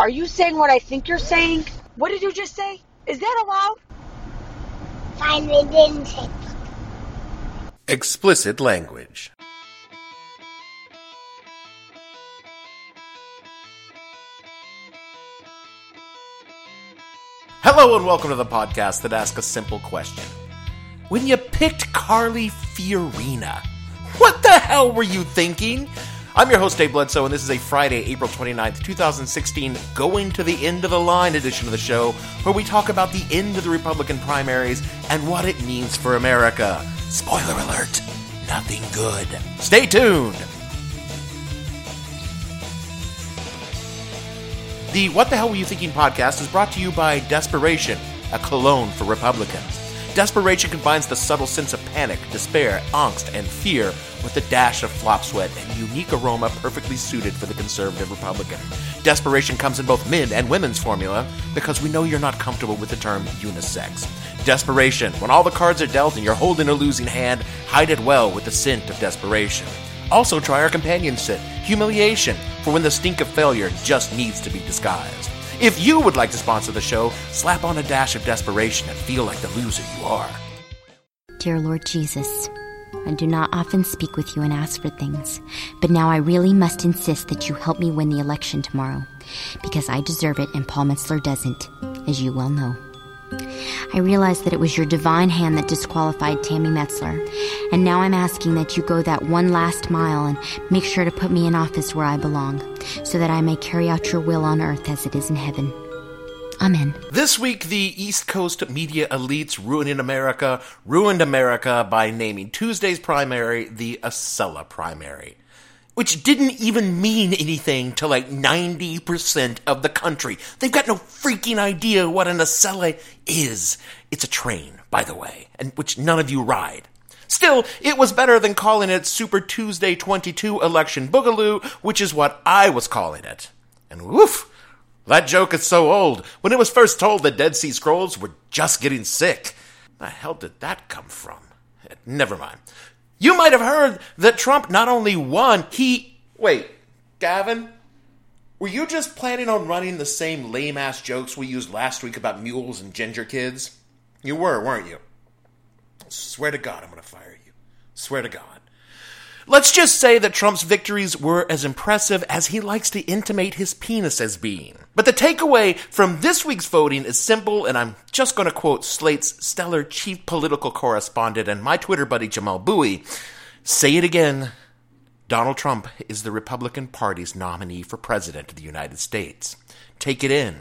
Are you saying what I think you're saying? What did you just say? Is that allowed? Fine, they didn't say. Explicit language. Hello and welcome to the podcast that asks a simple question. When you picked Carly Fiorina, what the hell were you thinking? I'm your host, Dave Bledsoe, and this is a Friday, April 29th, 2016, going to the end of the line edition of the show, where we talk about the end of the Republican primaries and what it means for America. Spoiler alert, nothing good. Stay tuned! The What the Hell Were You Thinking podcast is brought to you by Desperation, a cologne for Republicans. Desperation combines the subtle sense of panic, despair, angst, and fear with a dash of flop sweat and unique aroma perfectly suited for the conservative Republican. Desperation comes in both men and women's formula because we know you're not comfortable with the term unisex. Desperation, when all the cards are dealt and you're holding a losing hand, hide it well with the scent of desperation. Also, try our companion scent, Humiliation, for when the stink of failure just needs to be disguised. If you would like to sponsor the show, slap on a dash of desperation and feel like the loser you are. Dear Lord Jesus, I do not often speak with you and ask for things, but now I really must insist that you help me win the election tomorrow, because I deserve it and Paul Metzler doesn't, as you well know. I realize that it was your divine hand that disqualified Tammy Metzler, and now I'm asking that you go that one last mile and make sure to put me in office where I belong, so that I may carry out your will on earth as it is in heaven. Amen. This week, the East Coast media elites ruining America ruined America by naming Tuesday's primary the Acela primary which didn't even mean anything to like 90% of the country. They've got no freaking idea what an Acela is. It's a train, by the way, and which none of you ride. Still, it was better than calling it Super Tuesday 22 Election Boogaloo, which is what I was calling it. And woof, that joke is so old. When it was first told, the Dead Sea Scrolls were just getting sick. The hell did that come from? Eh, never mind. You might have heard that Trump not only won, he. Wait, Gavin? Were you just planning on running the same lame ass jokes we used last week about mules and ginger kids? You were, weren't you? Swear to God, I'm going to fire you. Swear to God. Let's just say that Trump's victories were as impressive as he likes to intimate his penis as being. But the takeaway from this week's voting is simple, and I'm just going to quote Slate's stellar chief political correspondent and my Twitter buddy Jamelle Bouie. Say it again. Donald Trump is the Republican Party's nominee for President of the United States. Take it in.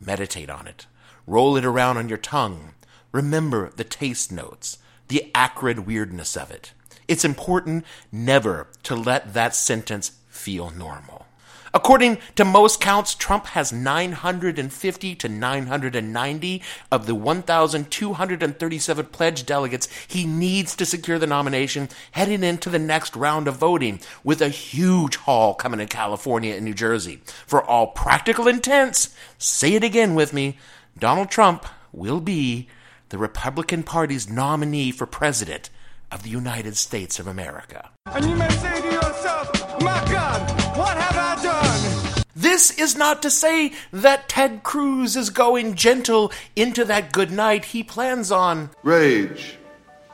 Meditate on it. Roll it around on your tongue. Remember the taste notes, the acrid weirdness of it. It's important never to let that sentence feel normal. According to most counts, Trump has 950 to 990 of the 1,237 pledged delegates he needs to secure the nomination heading into the next round of voting, with a huge haul coming in California and New Jersey. For all practical intents, say it again with me Donald Trump will be the Republican Party's nominee for president of the United States of America. And you may say to yourself, my God, what have I done? This is not to say that Ted Cruz is going gentle into that good night he plans on. Rage.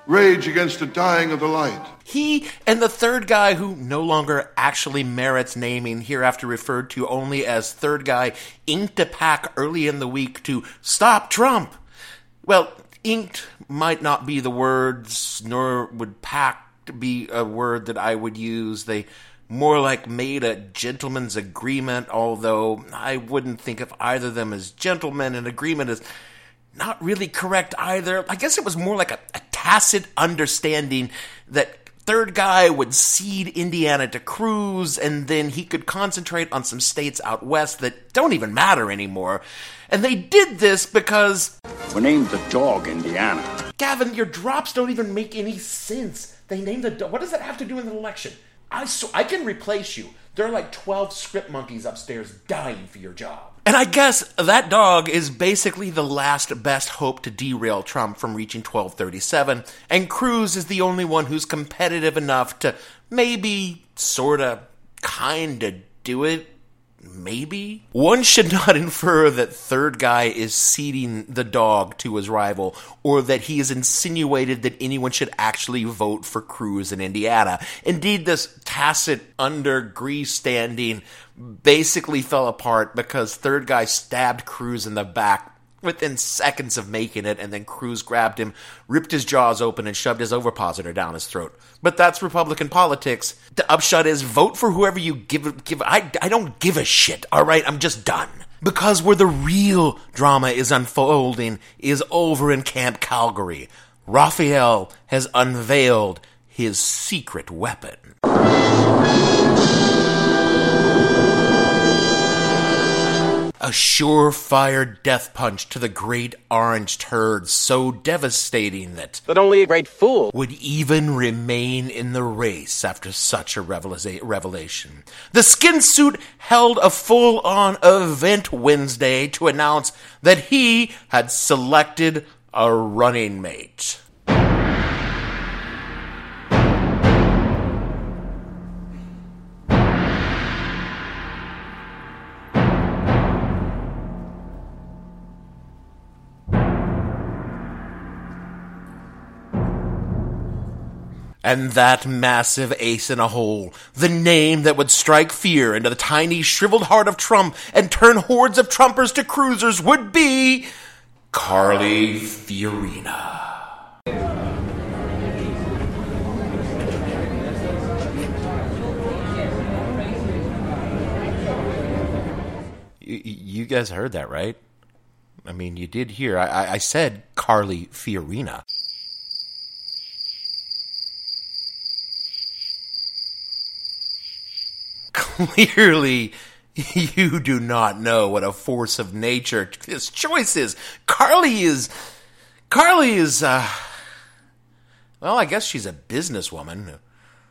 Rage against the dying of the light. He and the third guy, who no longer actually merits naming, hereafter referred to only as third guy, inked a pack early in the week to stop Trump. Well, inked might not be the words, nor would pact be a word that I would use. They more like made a gentleman's agreement, although I wouldn't think of either of them as gentlemen. An agreement is not really correct either. I guess it was more like a, a tacit understanding that third guy would cede Indiana to Cruz, and then he could concentrate on some states out west that don't even matter anymore. And they did this because. We named the dog Indiana. Gavin, your drops don't even make any sense. They named the dog. What does that have to do with an election? I, so, I can replace you. There are like 12 script monkeys upstairs dying for your job. And I guess that dog is basically the last best hope to derail Trump from reaching 1237, and Cruz is the only one who's competitive enough to maybe, sorta, kinda do it Maybe? One should not infer that third guy is ceding the dog to his rival, or that he has insinuated that anyone should actually vote for Cruz in Indiana. Indeed, this tacit under grease standing basically fell apart because third guy stabbed Cruz in the back within seconds of making it, and then Cruz grabbed him, ripped his jaws open, and shoved his ovipositor down his throat. But that's Republican politics. The upshot is vote for whoever you give. Give I I don't give a shit. All right, I'm just done. Because where the real drama is unfolding is over in Camp Calgary. Rafael has unveiled his secret weapon. Surefire death punch to the great orange turd, so devastating that that only a great fool would even remain in the race after such a revelation. The skin suit held a full-on event Wednesday to announce that he had selected a running mate. And that massive ace in a hole, the name that would strike fear into the tiny, shriveled heart of Trump and turn hordes of Trumpers to cruisers, would be Carly Fiorina. You guys heard that, right? I mean, you did hear. I, I said Carly Fiorina. Clearly, you do not know what a force of nature this choice is. Carly is. Carly is, uh. Well, I guess she's a businesswoman.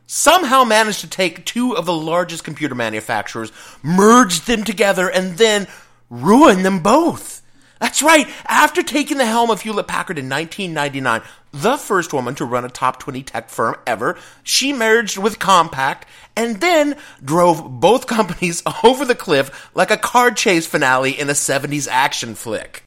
Somehow managed to take two of the largest computer manufacturers, merge them together, and then ruin them both. That's right. After taking the helm of Hewlett Packard in 1999, the first woman to run a top 20 tech firm ever, she merged with Compaq and then drove both companies over the cliff like a car chase finale in a 70s action flick.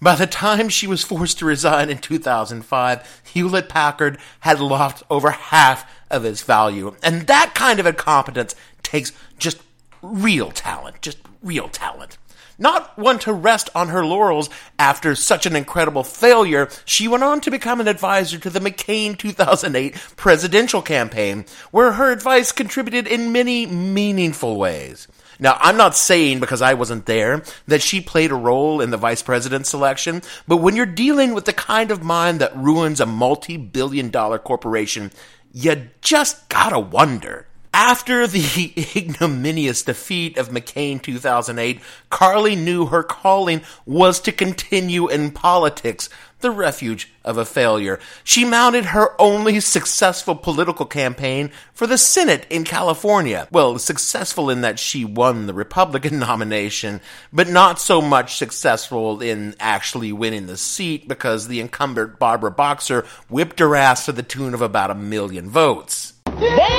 By the time she was forced to resign in 2005, Hewlett Packard had lost over half of its value. And that kind of incompetence takes just real talent, just real talent. Not one to rest on her laurels after such an incredible failure, she went on to become an advisor to the McCain 2008 presidential campaign, where her advice contributed in many meaningful ways. Now, I'm not saying because I wasn't there that she played a role in the vice president selection, but when you're dealing with the kind of mind that ruins a multi billion dollar corporation, you just gotta wonder. After the ignominious defeat of McCain 2008, Carly knew her calling was to continue in politics, the refuge of a failure. She mounted her only successful political campaign for the Senate in California. Well, successful in that she won the Republican nomination, but not so much successful in actually winning the seat because the incumbent Barbara Boxer whipped her ass to the tune of about a million votes. Damn!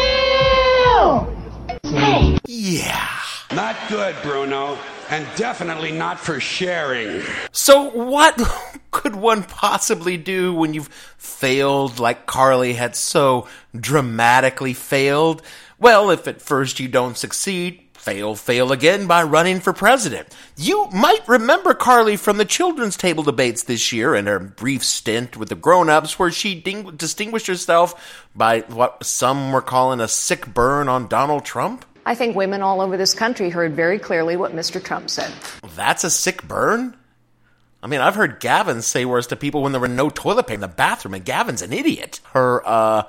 Yeah. Not good, Bruno and definitely not for sharing. So, what could one possibly do when you've failed like Carly had so dramatically failed? Well, if at first you don't succeed, fail, fail again by running for president. You might remember Carly from the children's table debates this year and her brief stint with the grown-ups where she ding- distinguished herself by what some were calling a sick burn on Donald Trump. I think women all over this country heard very clearly what Mr. Trump said. That's a sick burn? I mean, I've heard Gavin say words to people when there were no toilet paper in the bathroom, and Gavin's an idiot. Her, uh,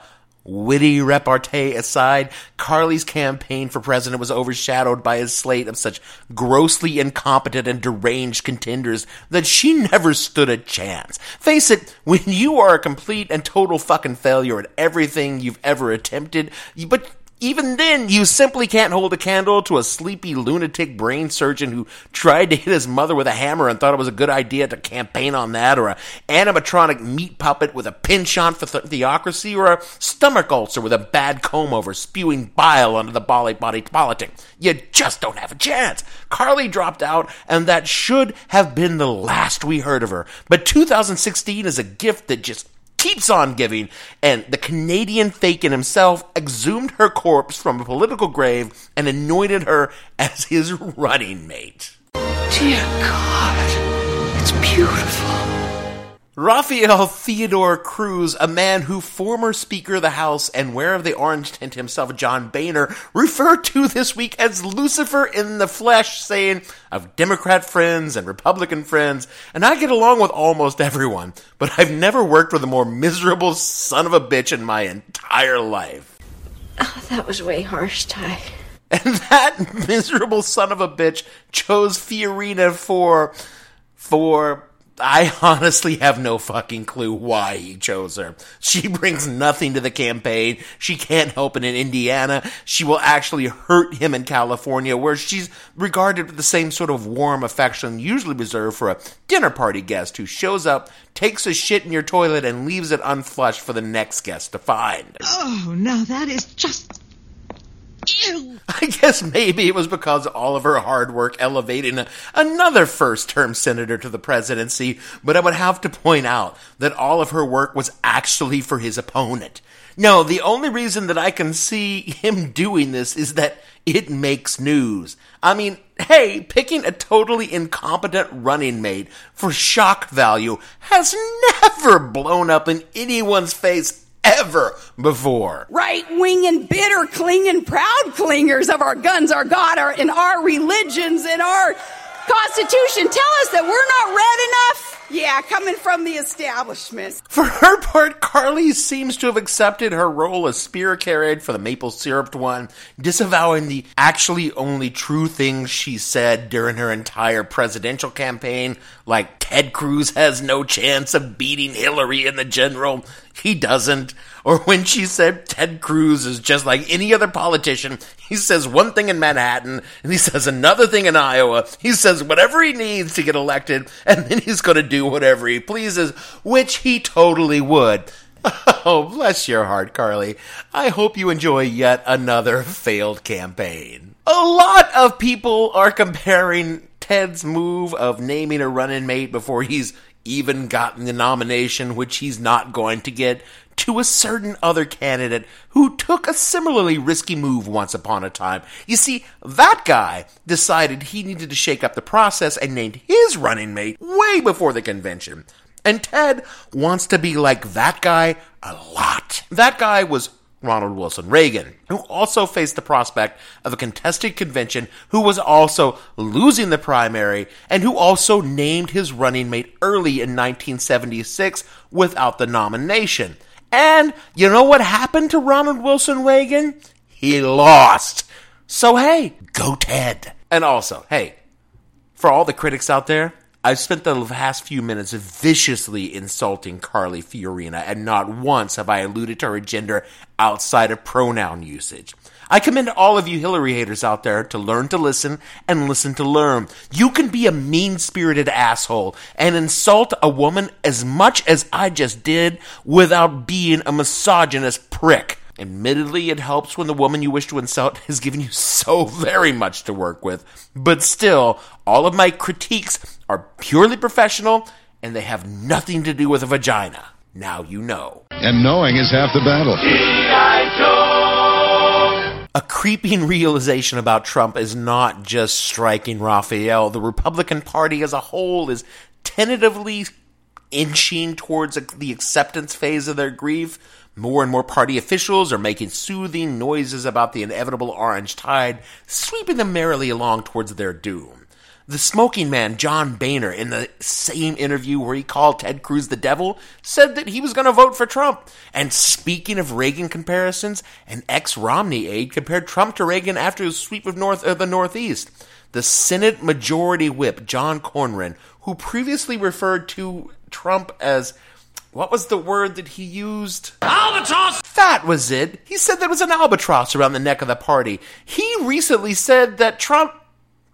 witty repartee aside, Carly's campaign for president was overshadowed by a slate of such grossly incompetent and deranged contenders that she never stood a chance. Face it, when you are a complete and total fucking failure at everything you've ever attempted, but even then, you simply can't hold a candle to a sleepy lunatic brain surgeon who tried to hit his mother with a hammer and thought it was a good idea to campaign on that, or a animatronic meat puppet with a penchant for th- theocracy, or a stomach ulcer with a bad comb over spewing bile onto the body body politic. You just don't have a chance. Carly dropped out, and that should have been the last we heard of her. But 2016 is a gift that just keeps on giving, and the Canadian Fakin himself exhumed her corpse from a political grave and anointed her as his running mate. Dear God, it's beautiful. Rafael Theodore Cruz, a man who former Speaker of the House and wearer of the orange tint himself, John Boehner, referred to this week as Lucifer in the flesh, saying, I've Democrat friends and Republican friends, and I get along with almost everyone, but I've never worked with a more miserable son of a bitch in my entire life. Oh, that was way harsh, Tai. And that miserable son of a bitch chose Fiorina for, for I honestly have no fucking clue why he chose her. She brings nothing to the campaign. She can't help it in Indiana. She will actually hurt him in California, where she's regarded with the same sort of warm affection usually reserved for a dinner party guest who shows up, takes a shit in your toilet, and leaves it unflushed for the next guest to find. Oh, now that is just. I guess maybe it was because all of her hard work elevating another first term senator to the presidency, but I would have to point out that all of her work was actually for his opponent. No, the only reason that I can see him doing this is that it makes news. I mean, hey, picking a totally incompetent running mate for shock value has never blown up in anyone's face ever before. Right wing and bitter clinging proud clingers of our guns, our God, our, and our religions and our Constitution tell us that we're not red enough? Yeah, coming from the establishment. For her part, Carly seems to have accepted her role as spear carried for the maple syrup one, disavowing the actually only true things she said during her entire presidential campaign, like Ted Cruz has no chance of beating Hillary in the general. He doesn't. Or when she said Ted Cruz is just like any other politician, he says one thing in Manhattan and he says another thing in Iowa. He says whatever he needs to get elected and then he's going to do whatever he pleases, which he totally would. Oh, bless your heart, Carly. I hope you enjoy yet another failed campaign. A lot of people are comparing Ted's move of naming a running mate before he's even gotten the nomination, which he's not going to get, to a certain other candidate who took a similarly risky move once upon a time. You see, that guy decided he needed to shake up the process and named his running mate way before the convention. And Ted wants to be like that guy a lot. That guy was Ronald Wilson Reagan, who also faced the prospect of a contested convention, who was also losing the primary, and who also named his running mate early in 1976 without the nomination. And you know what happened to Ronald Wilson Reagan? He lost. So hey, go Ted. And also, hey, for all the critics out there, I've spent the last few minutes viciously insulting Carly Fiorina, and not once have I alluded to her gender outside of pronoun usage. I commend all of you Hillary haters out there to learn to listen and listen to learn. You can be a mean spirited asshole and insult a woman as much as I just did without being a misogynist prick. Admittedly, it helps when the woman you wish to insult has given you so very much to work with, but still, all of my critiques are purely professional and they have nothing to do with a vagina. Now you know. And knowing is half the battle. A creeping realization about Trump is not just striking Rafael. The Republican Party as a whole is tentatively inching towards the acceptance phase of their grief. More and more party officials are making soothing noises about the inevitable orange tide, sweeping them merrily along towards their doom. The smoking man, John Boehner, in the same interview where he called Ted Cruz the devil, said that he was going to vote for Trump. And speaking of Reagan comparisons, an ex Romney aide compared Trump to Reagan after his sweep of North of the Northeast. The Senate Majority Whip, John Cornyn, who previously referred to Trump as what was the word that he used? Albatross! That was it. He said there was an albatross around the neck of the party. He recently said that Trump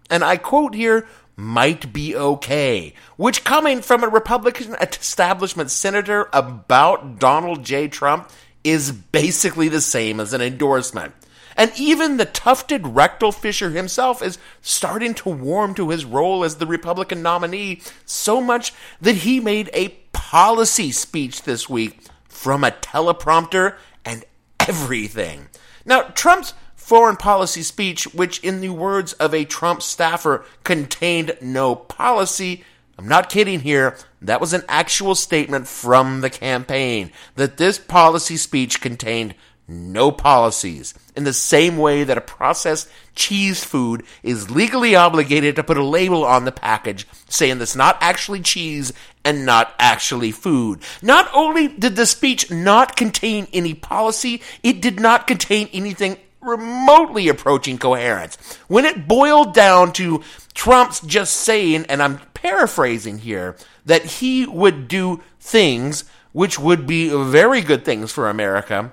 and I quote here, might be okay, which coming from a Republican establishment senator about Donald J. Trump is basically the same as an endorsement. And even the tufted rectal fisher himself is starting to warm to his role as the Republican nominee so much that he made a policy speech this week from a teleprompter and everything. Now, Trump's foreign policy speech, which, in the words of a Trump staffer, contained no policy. I'm not kidding here. That was an actual statement from the campaign that this policy speech contained no policies. In the same way that a processed cheese food is legally obligated to put a label on the package saying that's not actually cheese and not actually food. Not only did the speech not contain any policy, it did not contain anything remotely approaching coherence. When it boiled down to Trump's just saying, and I'm paraphrasing here, that he would do things which would be very good things for America,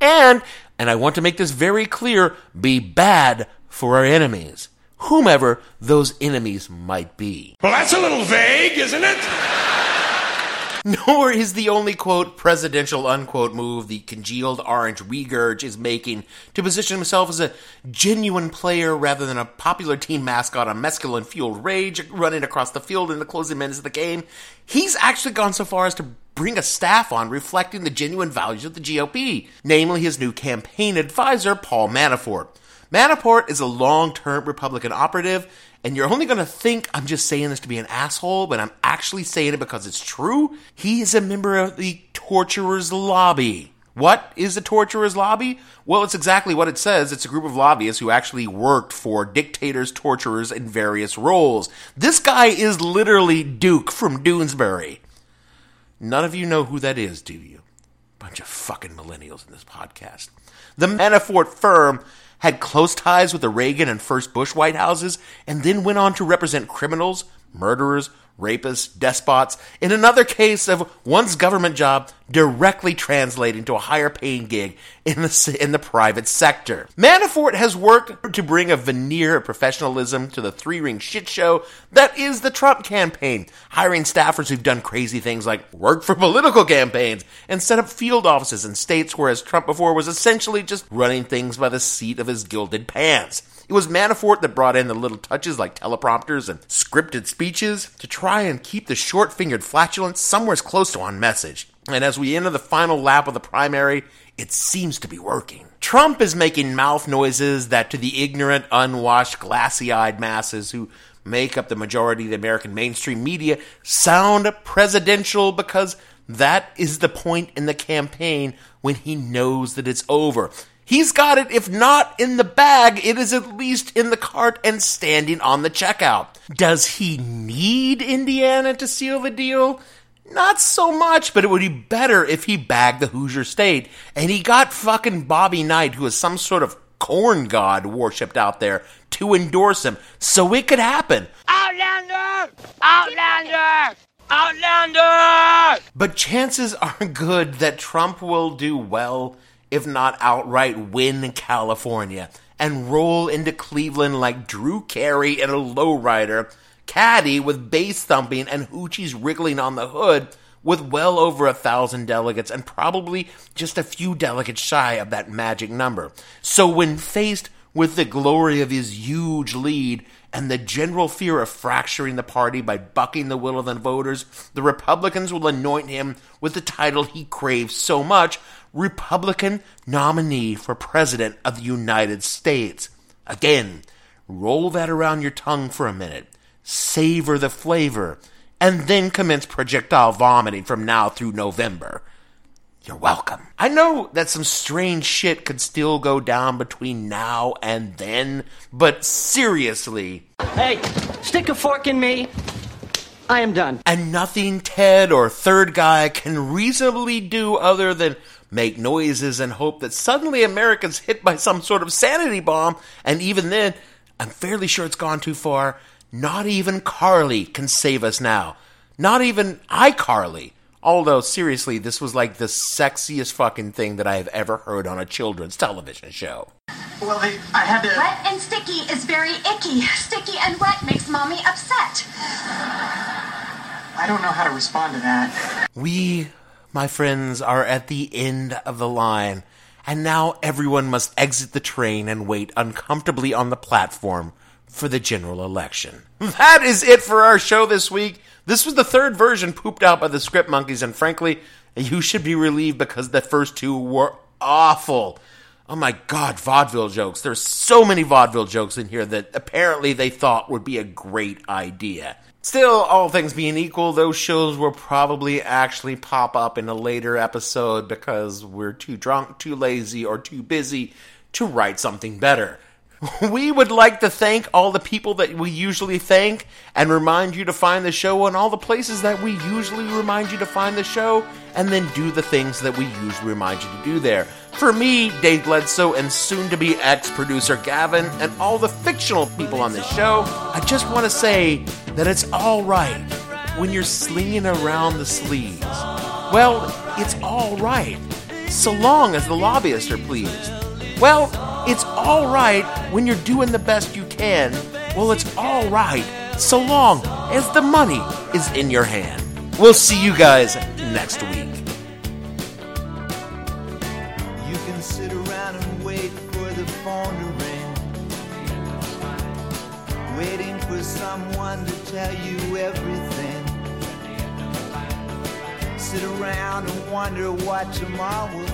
and, and I want to make this very clear, be bad for our enemies, whomever those enemies might be. Well, that's a little vague, isn't it? Nor is the only quote presidential unquote move the congealed orange regurg is making to position himself as a genuine player rather than a popular team mascot on mescaline fueled rage running across the field in the closing minutes of the game. He's actually gone so far as to bring a staff on reflecting the genuine values of the GOP, namely his new campaign advisor, Paul Manafort. Manafort is a long term Republican operative and you're only going to think I'm just saying this to be an asshole, but I'm actually saying it because it's true. He is a member of the Torturers Lobby. What is the Torturers Lobby? Well, it's exactly what it says. It's a group of lobbyists who actually worked for dictators, torturers in various roles. This guy is literally Duke from Doonesbury. None of you know who that is, do you? Bunch of fucking millennials in this podcast. The Manafort firm had close ties with the Reagan and first Bush White Houses, and then went on to represent criminals, murderers, rapists, despots, in another case of one's government job directly translating to a higher paying gig in the, in the private sector. Manafort has worked to bring a veneer of professionalism to the three ring shit show that is the Trump campaign, hiring staffers who've done crazy things like work for political campaigns and set up field offices in states whereas Trump before was essentially just running things by the seat of his gilded pants. It was Manafort that brought in the little touches like teleprompters and scripted speeches to try and keep the short fingered flatulence somewhere close to on message. And as we enter the final lap of the primary, it seems to be working. Trump is making mouth noises that to the ignorant, unwashed, glassy eyed masses who make up the majority of the American mainstream media sound presidential because that is the point in the campaign when he knows that it's over. He's got it, if not in the bag, it is at least in the cart and standing on the checkout. Does he need Indiana to seal the deal? Not so much, but it would be better if he bagged the Hoosier State and he got fucking Bobby Knight, who is some sort of corn god worshipped out there, to endorse him so it could happen. Outlander! Outlander! Outlander! But chances are good that Trump will do well if not outright win California, and roll into Cleveland like Drew Carey in a lowrider, caddy with bass thumping and hoochies wriggling on the hood, with well over a thousand delegates and probably just a few delegates shy of that magic number. So when faced with the glory of his huge lead and the general fear of fracturing the party by bucking the will of the voters, the Republicans will anoint him with the title he craves so much Republican nominee for President of the United States. Again, roll that around your tongue for a minute. Savor the flavor. and then commence projectile vomiting from now through November. You're welcome. I know that some strange shit could still go down between now and then, but seriously. Hey, stick a fork in me. I am done. And nothing Ted or Third Guy can reasonably do other than make noises and hope that suddenly America's hit by some sort of sanity bomb, and even then, I'm fairly sure it's gone too far. Not even Carly can save us now. Not even iCarly. Although, seriously, this was like the sexiest fucking thing that I have ever heard on a children's television show. Well, I, I had to. Wet and sticky is very icky. Sticky and wet makes mommy upset. I don't know how to respond to that. We, my friends, are at the end of the line, and now everyone must exit the train and wait uncomfortably on the platform for the general election. That is it for our show this week. This was the third version pooped out by the script monkeys, and frankly, you should be relieved because the first two were awful. Oh my god, vaudeville jokes. There's so many vaudeville jokes in here that apparently they thought would be a great idea. Still, all things being equal, those shows will probably actually pop up in a later episode because we're too drunk, too lazy, or too busy to write something better. We would like to thank all the people that we usually thank and remind you to find the show in all the places that we usually remind you to find the show and then do the things that we usually remind you to do there. For me, Dave Bledsoe, and soon to be ex producer Gavin, and all the fictional people on this show, I just want to say that it's alright when you're slinging around the sleeves. Well, it's alright, so long as the lobbyists are pleased. Well, it's alright when you're doing the best you can. Well, it's alright so long as the money is in your hand. We'll see you guys next week. You can sit around and wait for the phone to ring. Waiting for someone to tell you everything. Sit around and wonder what tomorrow will.